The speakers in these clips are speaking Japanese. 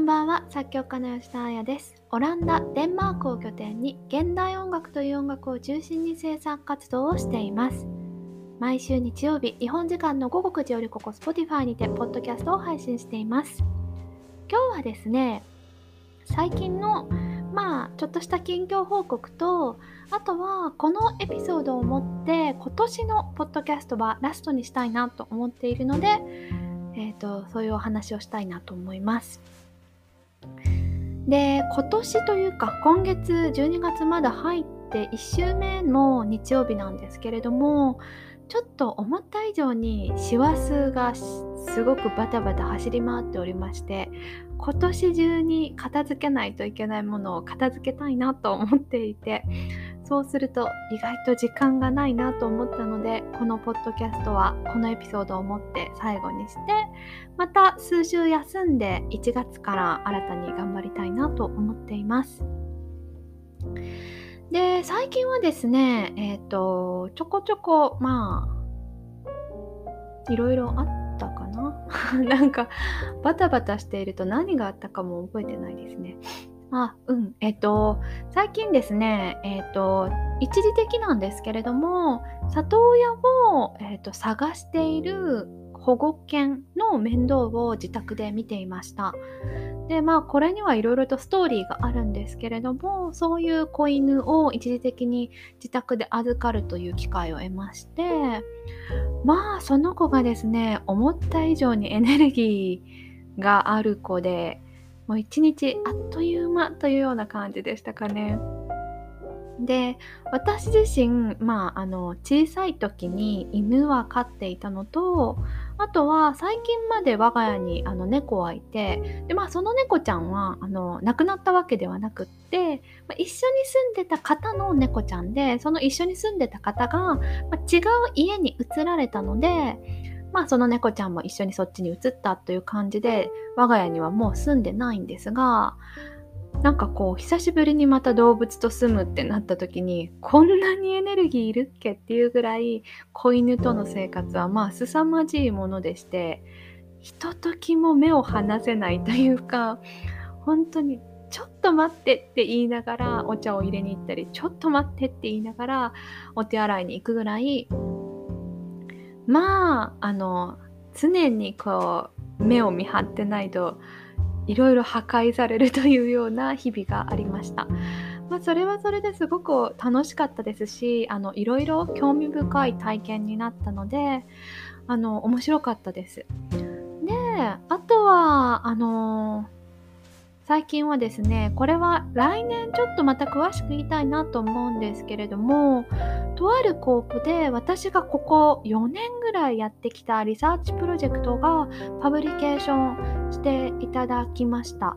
んばんは作曲家の吉田彩です。オランダデンマークを拠点に現代音楽という音楽を中心に制作活動をしています。毎週日曜日日本時間の午後9時よりここ Spotify にてポッドキャストを配信しています。今日はですね最近のまあちょっとした近況報告とあとはこのエピソードをもって今年のポッドキャストはラストにしたいなと思っているのでえーと、そういうお話をしたいなと思います。で今年というか今月12月まだ入って1週目の日曜日なんですけれどもちょっと思った以上に師走がすごくバタバタ走り回っておりまして今年中に片付けないといけないものを片付けたいなと思っていてそうすると意外と時間がないなと思ったのでこのポッドキャストはこのエピソードをもって最後にしてまた数週休んで1月から新たに頑張りたいなと思っています。で最近はですねえっ、ー、とちょこちょこまあいろいろあったかな なんかバタバタしていると何があったかも覚えてないですね。あ、うん。えっと、最近ですね、えっと、一時的なんですけれども、里親を、えっと、探している保護犬の面倒を自宅で見ていました。で、まあ、これにはいろいろとストーリーがあるんですけれども、そういう子犬を一時的に自宅で預かるという機会を得まして、まあ、その子がですね、思った以上にエネルギーがある子で、もう一日あっという間というような感じでしたかね。で私自身、まあ、あの小さい時に犬は飼っていたのとあとは最近まで我が家にあの猫はいてで、まあ、その猫ちゃんはあの亡くなったわけではなくって、まあ、一緒に住んでた方の猫ちゃんでその一緒に住んでた方が、まあ、違う家に移られたのでまあその猫ちゃんも一緒にそっちに移ったという感じで我が家にはもう住んでないんですがなんかこう久しぶりにまた動物と住むってなった時にこんなにエネルギーいるっけっていうぐらい子犬との生活はまあ凄まじいものでしてひとときも目を離せないというか本当にちょっと待ってって言いながらお茶を入れに行ったりちょっと待ってって言いながらお手洗いに行くぐらいまああの常にこう目を見張ってないといろいろ破壊されるというような日々がありました。まあ、それはそれですごく楽しかったですしあのいろいろ興味深い体験になったのであの面白かったです。であとはあの最近はですねこれは来年ちょっとまた詳しく言いたいなと思うんですけれどもとあるコープで私がここ4年ぐらいやってきたリサーチプロジェクトがpublication していただきました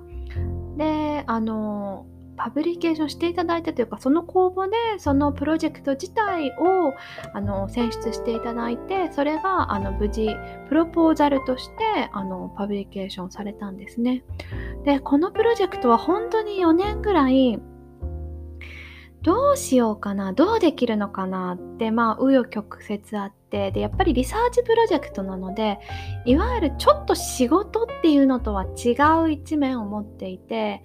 であの publication していただいたというかその公募でそのプロジェクト自体をあの選出していただいてそれがあの無事プロポーザルとしてあの publication されたんですね。でこのプロジェクトは本当に4年ぐらいどうしようかなどうできるのかなってまあ紆余曲折あってでやっぱりリサーチプロジェクトなのでいわゆるちょっと仕事っていうのとは違う一面を持っていて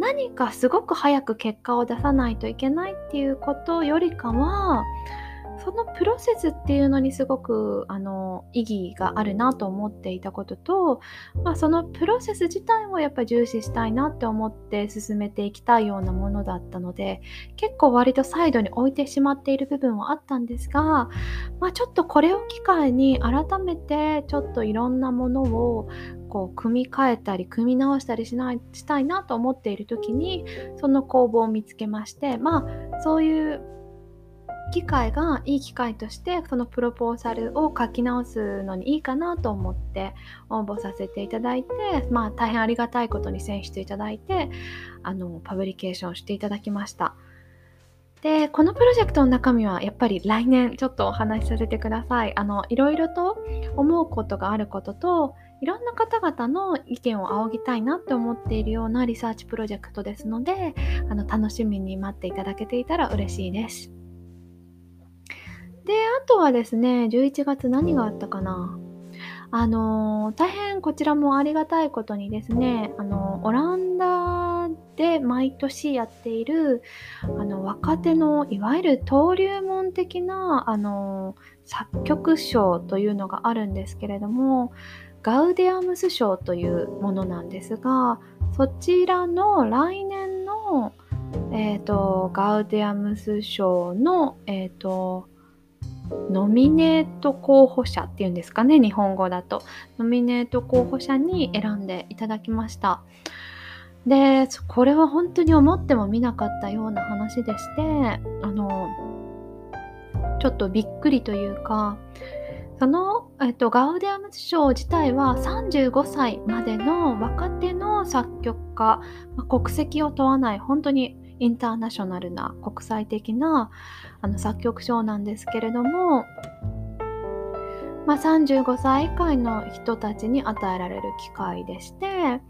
何かすごく早く結果を出さないといけないっていうことよりかはそのプロセスっていうのにすごくあの意義があるなと思っていたことと、まあ、そのプロセス自体もやっぱ重視したいなって思って進めていきたいようなものだったので結構割とサイドに置いてしまっている部分はあったんですが、まあ、ちょっとこれを機会に改めてちょっといろんなものをこう組み替えたり組み直したりしないしたいなと思っている時にその工房を見つけましてまあそういう機会がいい機会としてそのプロポーザルを書き直すのにいいかなと思って応募させていただいてまあ大変ありがたいことに選出いただいてあのパブリケーションしていただきましたでこのプロジェクトの中身はやっぱり来年ちょっとお話しさせてくださいあのいろいろと思うことがあることといろんな方々の意見を仰ぎたいなって思っているようなリサーチプロジェクトですのであの楽しみに待っていただけていたら嬉しいです。で、あとはですね、11月何があったかな。あの大変こちらもありがたいことにですね、あのオランダで毎年やっているあの若手のいわゆる登竜門的なあの作曲賞というのがあるんですけれどもガウディアムス賞というものなんですがそちらの来年の、えーと、ガウディアムス賞の、えーとノミネート候補者っていうんですかね日本語だと。ノミネート候補者に選んでいただきました。でこれは本当に思ってもみなかったような話でしてあのちょっとびっくりというかその、えっと、ガウディアムス賞自体は35歳までの若手の作曲家、まあ、国籍を問わない本当にインターナショナルな国際的なあの作曲賞なんですけれども、まあ、35歳以下の人たちに与えられる機会でして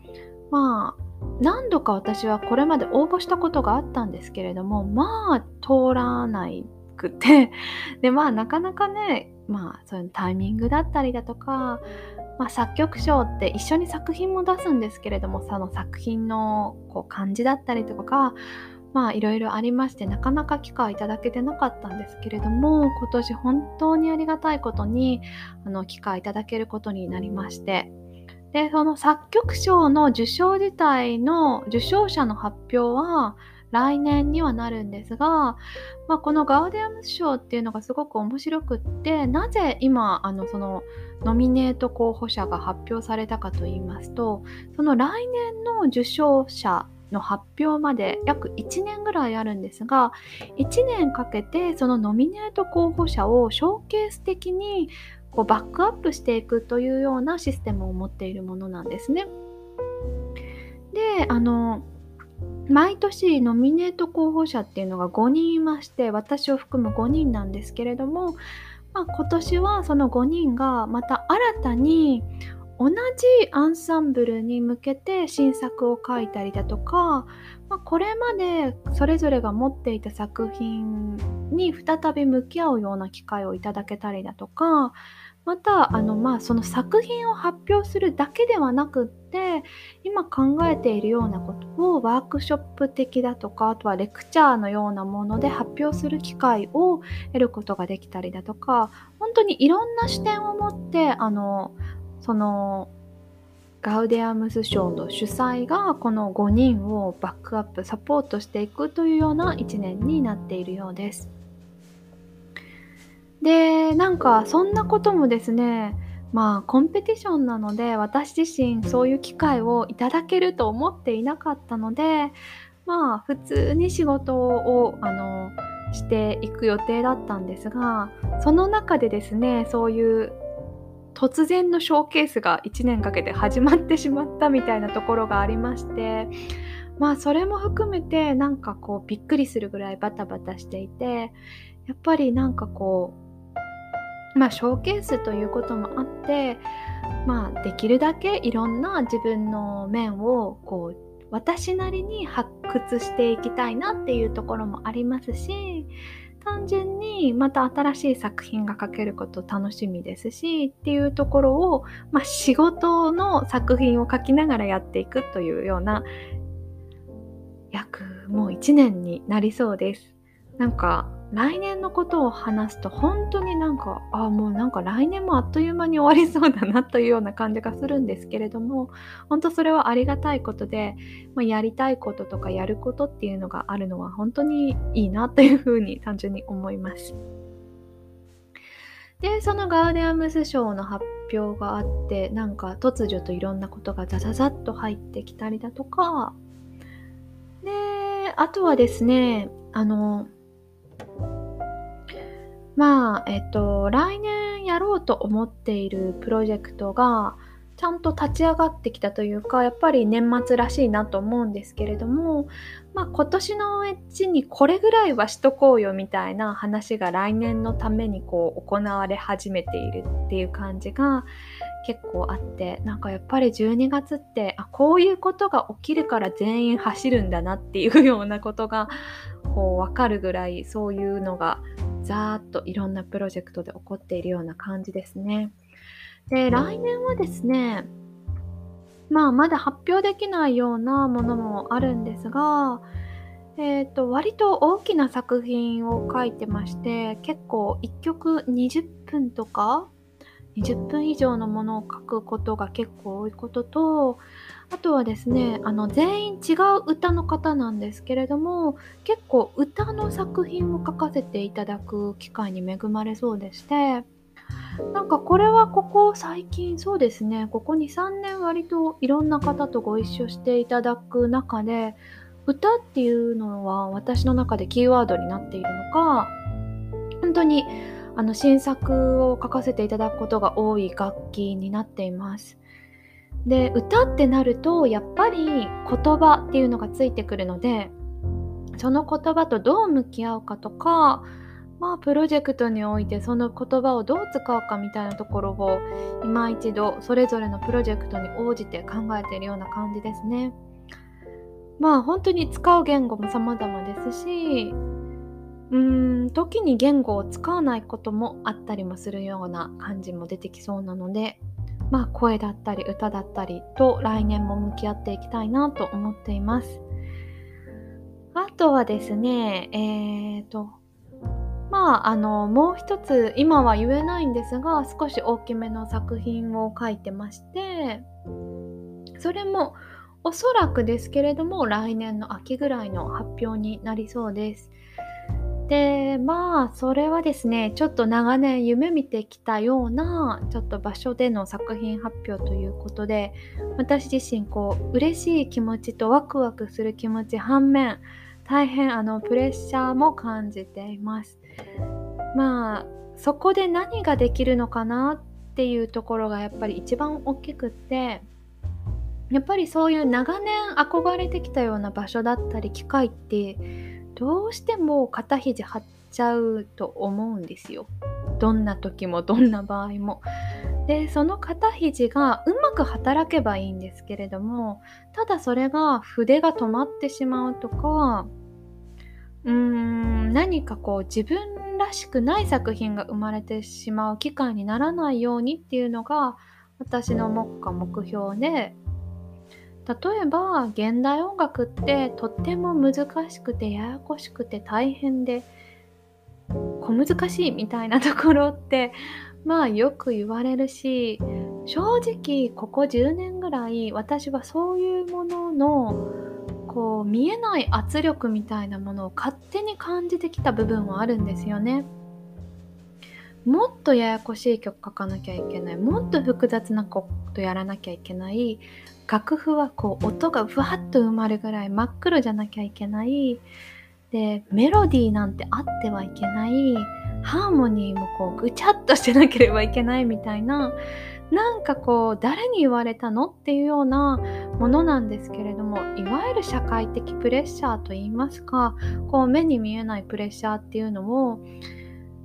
まあ何度か私はこれまで応募したことがあったんですけれどもまあ通らなくて でまあなかなかねまあそういうタイミングだったりだとか、まあ、作曲賞って一緒に作品も出すんですけれどもその作品のこう感じだったりとかまあいろいろありましてなかなか機会いただけてなかったんですけれども今年本当にありがたいことにあの機会いただけることになりまして。でその作曲賞の受賞自体の受賞者の発表は来年にはなるんですが、まあ、このガウディアム賞っていうのがすごく面白くってなぜ今あのそのノミネート候補者が発表されたかと言いますとその来年の受賞者の発表まで約1年ぐらいあるんですが1年かけてそのノミネート候補者をショーケース的にこうバックアップしていくというようなシステムを持っているものなんですね。であの毎年ノミネート候補者っていうのが5人いまして私を含む5人なんですけれども、まあ、今年はその5人がまた新たに同じアンサンブルに向けて新作を書いたりだとか、まあ、これまでそれぞれが持っていた作品に再び向き合うような機会をいただけたりだとかまたあの、まあ、その作品を発表するだけではなくって今考えているようなことをワークショップ的だとかあとはレクチャーのようなもので発表する機会を得ることができたりだとか本当にいろんな視点を持ってあのそのガウディアムス賞の主催がこの5人をバックアップサポートしていくというような1年になっているようです。でなんかそんなこともですねまあコンペティションなので私自身そういう機会をいただけると思っていなかったのでまあ普通に仕事をあのしていく予定だったんですがその中でですねそういう突然のショーケースが1年かけて始まってしまったみたいなところがありましてまあそれも含めてなんかこうびっくりするぐらいバタバタしていてやっぱりなんかこうまあショーケースということもあってまあできるだけいろんな自分の面をこう私なりに発掘していきたいなっていうところもありますし単純にまた新しい作品が書けること楽しみですしっていうところを、まあ、仕事の作品を書きながらやっていくというような約もう1年になりそうです。なんか来年のことを話すと本当になんかああもうなんか来年もあっという間に終わりそうだなというような感じがするんですけれども本当それはありがたいことで、まあ、やりたいこととかやることっていうのがあるのは本当にいいなというふうに単純に思います。でそのガーディアムス賞の発表があってなんか突如といろんなことがザザザッと入ってきたりだとかであとはですねあのまあ、えっと、来年やろうと思っているプロジェクトが、ちゃんと立ち上がってきたというか、やっぱり年末らしいなと思うんですけれども、まあ、今年のうちにこれぐらいはしとこうよみたいな話が来年のためにこう行われ始めているっていう感じが結構あってなんかやっぱり12月ってあこういうことが起きるから全員走るんだなっていうようなことがこう分かるぐらいそういうのがざーっといろんなプロジェクトで起こっているような感じですね。で来年はですねまあまだ発表できないようなものもあるんですがえーと、割と大きな作品を書いてまして結構1曲20分とか20分以上のものを書くことが結構多いこととあとはですねあの全員違う歌の方なんですけれども結構歌の作品を書かせていただく機会に恵まれそうでしてなんかこれはここ最近そうですねここ23年割といろんな方とご一緒していただく中で歌っていうのは私の中でキーワードになっているのか本当にあの新作を書かせていただくことが多い楽器になっています。で歌ってなるとやっぱり言葉っていうのがついてくるのでその言葉とどう向き合うかとかまあプロジェクトにおいてその言葉をどう使うかみたいなところを今一度それぞれのプロジェクトに応じて考えているような感じですね。まあ本当に使う言語も様々ですしうーん時に言語を使わないこともあったりもするような感じも出てきそうなのでまあ声だったり歌だったりと来年も向き合っていきたいなと思っています。あとはですねえっ、ー、とまああのもう一つ今は言えないんですが少し大きめの作品を書いてましてそれもおそらくですけれども来年の秋ぐらいの発表になりそうです。でまあそれはですねちょっと長年夢見てきたようなちょっと場所での作品発表ということで私自身こう嬉しい気持ちとワクワクする気持ち反面大変あのプレッシャーも感じています。まあそこで何ができるのかなっていうところがやっぱり一番大きくってやっぱりそういう長年憧れてきたような場所だったり機会ってどうしても肩肘張っちゃうと思うんですよ。どんな時もどんな場合も。でその肩肘がうまく働けばいいんですけれどもただそれが筆が止まってしまうとかうーん何かこう自分らしくない作品が生まれてしまう機会にならないようにっていうのが私の目下目標で例えば現代音楽ってとっても難しくてややこしくて大変で小難しいみたいなところって まあよく言われるし正直ここ10年ぐらい私はそういうもののこう見えない圧力みたいなものを勝手に感じてきた部分はあるんですよね。もっとややこしい曲書かなきゃいけない。もっと複雑なことやらなきゃいけない。楽譜はこう音がふわっと埋まるぐらい真っ黒じゃなきゃいけない。でメロディーなんてあってはいけない。ハーモニーもこうぐちゃっとしてなければいけないみたいな。なんかこう誰に言われたのっていうようなものなんですけれどもいわゆる社会的プレッシャーといいますかこう目に見えないプレッシャーっていうのを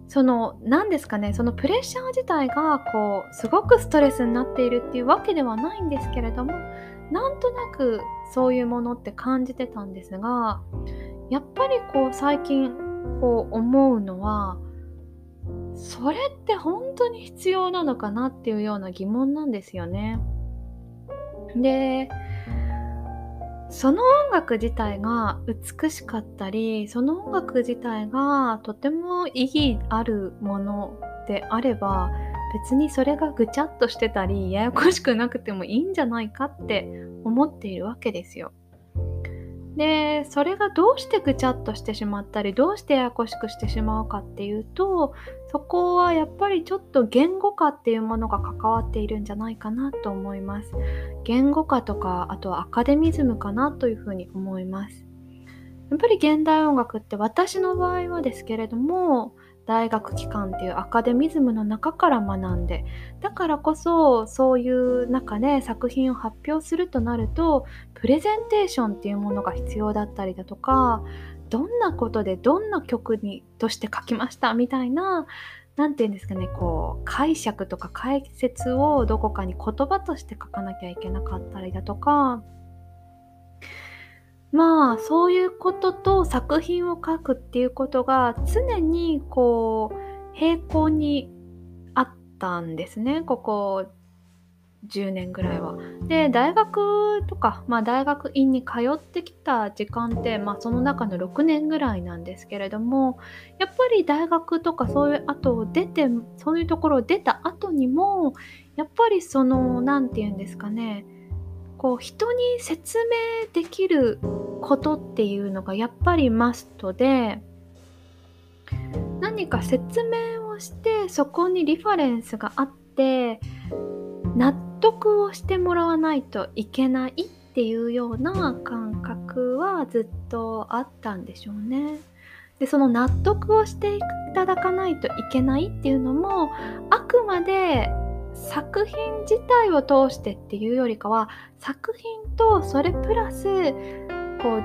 その何ですかねそのプレッシャー自体がこうすごくストレスになっているっていうわけではないんですけれどもなんとなくそういうものって感じてたんですがやっぱりこう最近こう思うのはそれって本当に必要なのかなっていうような疑問なんですよね。でその音楽自体が美しかったりその音楽自体がとても意義あるものであれば別にそれがぐちゃっとしてたりややこしくなくてもいいんじゃないかって思っているわけですよ。でそれがどうしてぐちゃっとしてしまったりどうしてややこしくしてしまうかっていうとそこはやっぱりちょっと言語化っていうものが関わっているんじゃないかなと思います。言語化とかあとはアカデミズムかなというふうに思います。やっぱり現代音楽って私の場合はですけれども大学機関っていうアカデミズムの中から学んでだからこそそういう中で作品を発表するとなるとプレゼンテーションっていうものが必要だったりだとかどんなことでどんな曲にとして書きましたみたいな何て言うんですかねこう解釈とか解説をどこかに言葉として書かなきゃいけなかったりだとかまあそういうことと作品を書くっていうことが常にこう平行にあったんですねここ10年ぐらいは。で大学とか、まあ、大学院に通ってきた時間って、まあ、その中の6年ぐらいなんですけれどもやっぱり大学とかそういう後出てそういうところを出た後にもやっぱりその何て言うんですかねこう人に説明できることっていうのがやっぱりマストで何か説明をしてそこにリファレンスがあって納得をしてもらわないといけないっていうような感覚はずっとあったんでしょうね。でその納得をしていただかないといけないっていうのもあくまで作品自体を通してっていうよりかは作品とそれプラスこう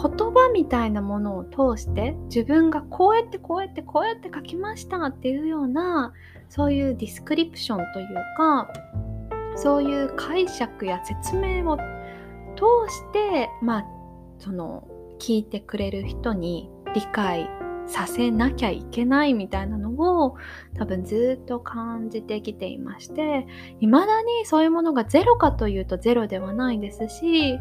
言葉みたいなものを通して自分がこうやってこうやってこうやって書きましたっていうようなそういうディスクリプションというかそういう解釈や説明を通してまあその聞いてくれる人に理解させなきゃいけないみたいなのを多分ずっと感じてきていまして未だにそういうものがゼロかというとゼロではないですし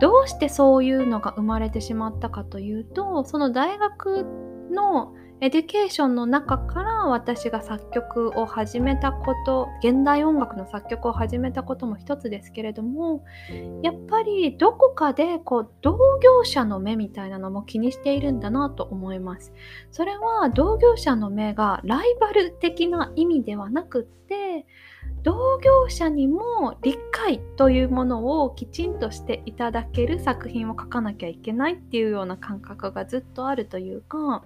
どうしてそういうのが生まれてしまったかというとその大学の education の中から私が作曲を始めたこと現代音楽の作曲を始めたことも一つですけれどもやっぱりどこかでこう同業者の目みたいなのも気にしているんだなと思います。それは同業者の目がライバル的な意味ではなくって同業者にも理解というものをきちんとしていただける作品を書かなきゃいけないっていうような感覚がずっとあるというか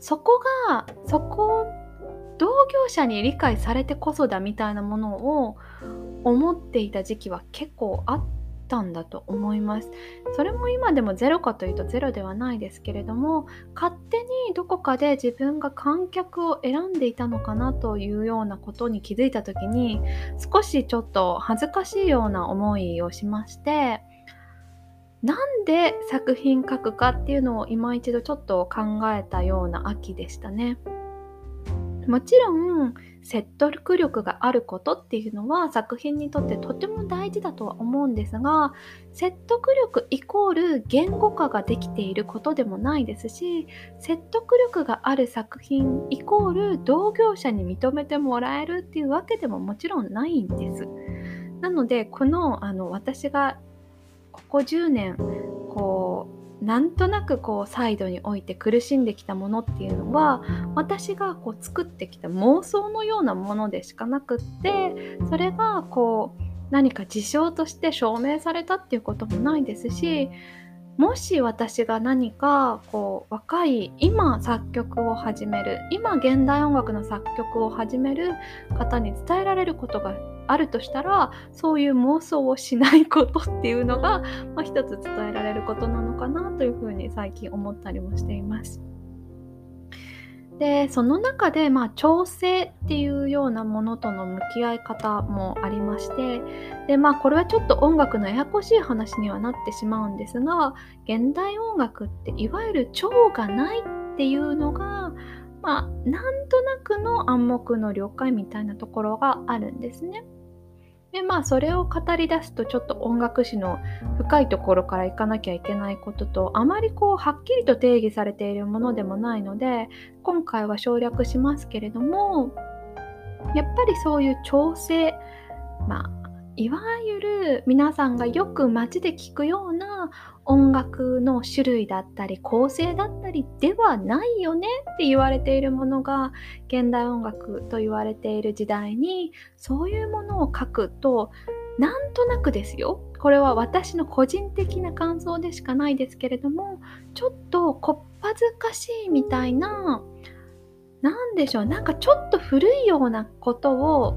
そこがそこ同業者に理解されてこそだみたいなものを思っていた時期は結構あったんだと思います。それも今でもゼロかというとゼロではないですけれども勝手にどこかで自分が観客を選んでいたのかなというようなことに気づいた時に少しちょっと恥ずかしいような思いをしましてなんで作品書くかっていうのを今一度ちょっと考えたような秋でしたね。もちろん説得力があることっていうのは作品にとってとても大事だとは思うんですが説得力イコール言語化ができていることでもないですし説得力がある作品イコール同業者に認めてもらえるっていうわけでももちろんないんです。なのでこのあの私がここ10年こうなんとなくこうサイドに置いて苦しんできたものっていうのは私がこう作ってきた妄想のようなものでしかなくってそれがこう何か事象として証明されたっていうこともないですしもし私が何かこう若い今作曲を始める今現代音楽の作曲を始める方に伝えられることがあるとしたらそういう妄想をしないことっていうのが、まあ、一つ伝えられることなのかなというふうに最近思ったりもしています。でその中で、まあ、調整っていうようなものとの向き合い方もありましてで、まあ、これはちょっと音楽のややこしい話にはなってしまうんですが現代音楽っていわゆる調がないっていうのがまあなんとなくの暗黙の了解みたいなところがあるんですね。でまあそれを語り出すとちょっと音楽史の深いところからいかなきゃいけないこととあまりこうはっきりと定義されているものでもないので今回は省略しますけれどもやっぱりそういう調整まあいわゆる皆さんがよく街で聞くような音楽の種類だったり構成だったりではないよねって言われているものが現代音楽と言われている時代にそういうものを書くとなんとなくですよ。これは私の個人的な感想でしかないですけれどもちょっとこっぱずかしいみたいな何でしょう。なんかちょっと古いようなことを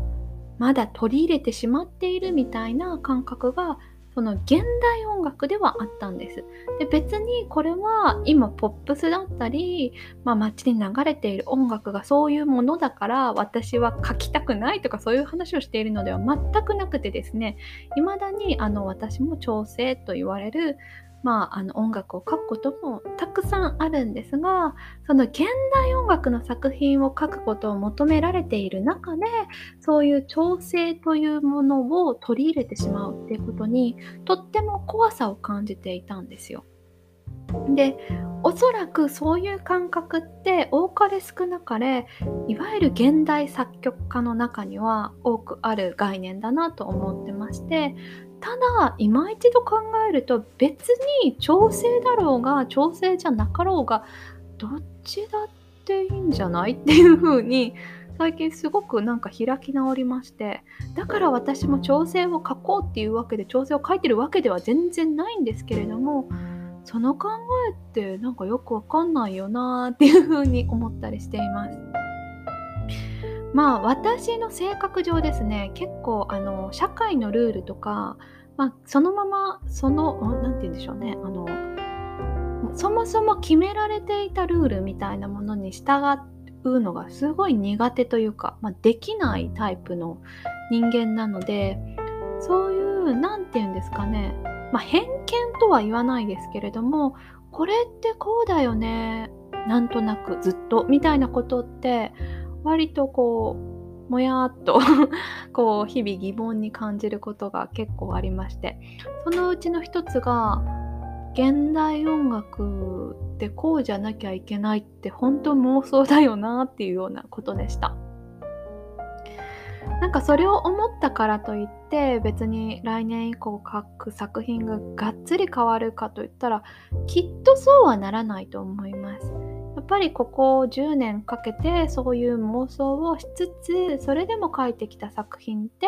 まだ取り入れてしまっているみたいな感覚がこの現代音楽ではあったんです。で別にこれは今ポップスだったり、まあ、街に流れている音楽がそういうものだから私は書きたくないとかそういう話をしているのでは全くなくてですね未だにあの私も調整と言われるまあ、あの音楽を書くこともたくさんあるんですがその現代音楽の作品を書くことを求められている中でそういう調整というものを取り入れてしまうっていうことにとっても怖さを感じていたんですよ。でおそらくそういう感覚って多かれ少なかれいわゆる現代作曲家の中には多くある概念だなと思ってましてただ今一度考えると別に調整だろうが調整じゃなかろうがどっちだっていいんじゃないっていう風に最近すごくなんか開き直りましてだから私も調整を書こうっていうわけで調整を書いてるわけでは全然ないんですけれどもその考えってなんかよくわかんないよなーっていう風に思ったりしています。まあ私の性格上ですね結構あの社会のルールとか、まあ、そのままその何て言うんでしょうねあのそもそも決められていたルールみたいなものに従うのがすごい苦手というか、まあ、できないタイプの人間なのでそういう何て言うんですかねまあ、偏見とは言わないですけれどもこれってこうだよねなんとなくずっとみたいなことって割とこうもやっと こう日々疑問に感じることが結構ありましてそのうちの一つが現代音楽ってこうじゃなきゃいけないって本当妄想だよなっていうようなことでした。なんかそれを思ったからといって別に来年以降書く作品ががっつり変わるかといったらきっとそうはならないと思います。ぱりここ10年かけてそういう妄想をしつつそれでも書いてきた作品って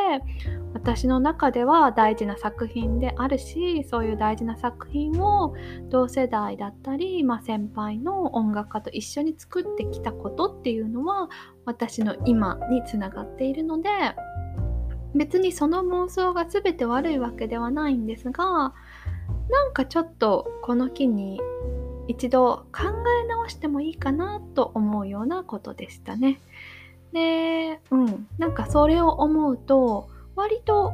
私の中では大事な作品であるしそういう大事な作品を同世代だったり、まあ、先輩の音楽家と一緒に作ってきたことっていうのは私の今につながっているので別にその妄想が全て悪いわけではないんですがなんかちょっとこの機に一度考え直してもいいかなと思うようなことでしたね。で、うん、なんかそれを思うと割と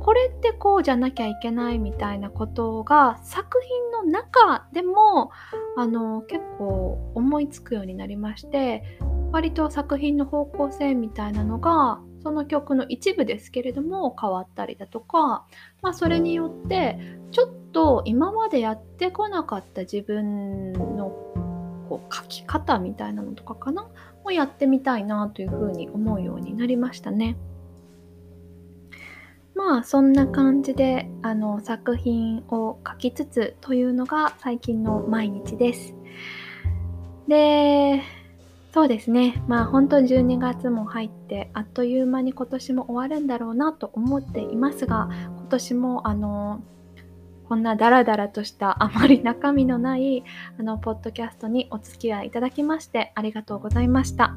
これってこうじゃなきゃいけないみたいなことが作品の中でもあの結構思いつくようになりまして割と作品の方向性みたいなのがその曲の一部ですけれども変わったりだとか、まあ、それによってちょっとと今までやってこなかった自分のこう書き方みたいなのとかかな？をやってみたいなというふうに思うようになりましたね。まあそんな感じであの作品を書きつつというのが最近の毎日です。でそうですね。まあ本当12月も入ってあっという間に今年も終わるんだろうなと思っていますが、今年もあのこんなダラダラとしたあまり中身のないあのポッドキャストにお付き合いいただきましてありがとうございました。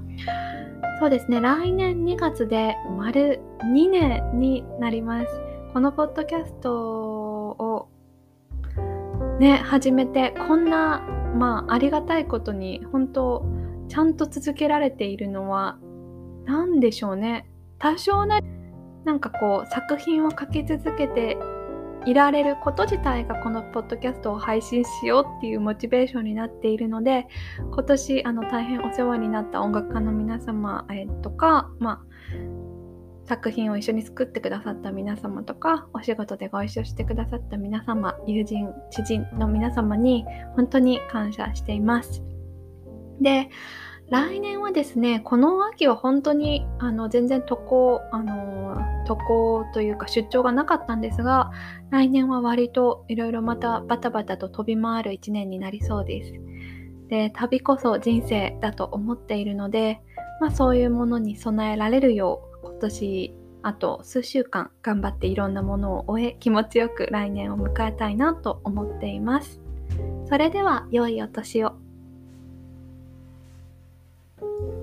そうですね。来年2月で丸2年になります。このポッドキャストをね、始めてこんなまあありがたいことに本当ちゃんと続けられているのは何でしょうね多少ななんかこう作品を書き続けていられること自体がこのポッドキャストを配信しようっていうモチベーションになっているので今年あの大変お世話になった音楽家の皆様、えー、とか、まあ、作品を一緒に作ってくださった皆様とかお仕事でご一緒してくださった皆様友人知人の皆様に本当に感謝しています。で、来年はですね、この秋は本当にあの全然渡航、あの渡航というか出張がなかったんですが、来年は割といろいろまたバタバタと飛び回る一年になりそうです。で、旅こそ人生だと思っているので、まあそういうものに備えられるよう、今年あと数週間頑張っていろんなものを終え、気持ちよく来年を迎えたいなと思っています。それでは良いお年を。thank you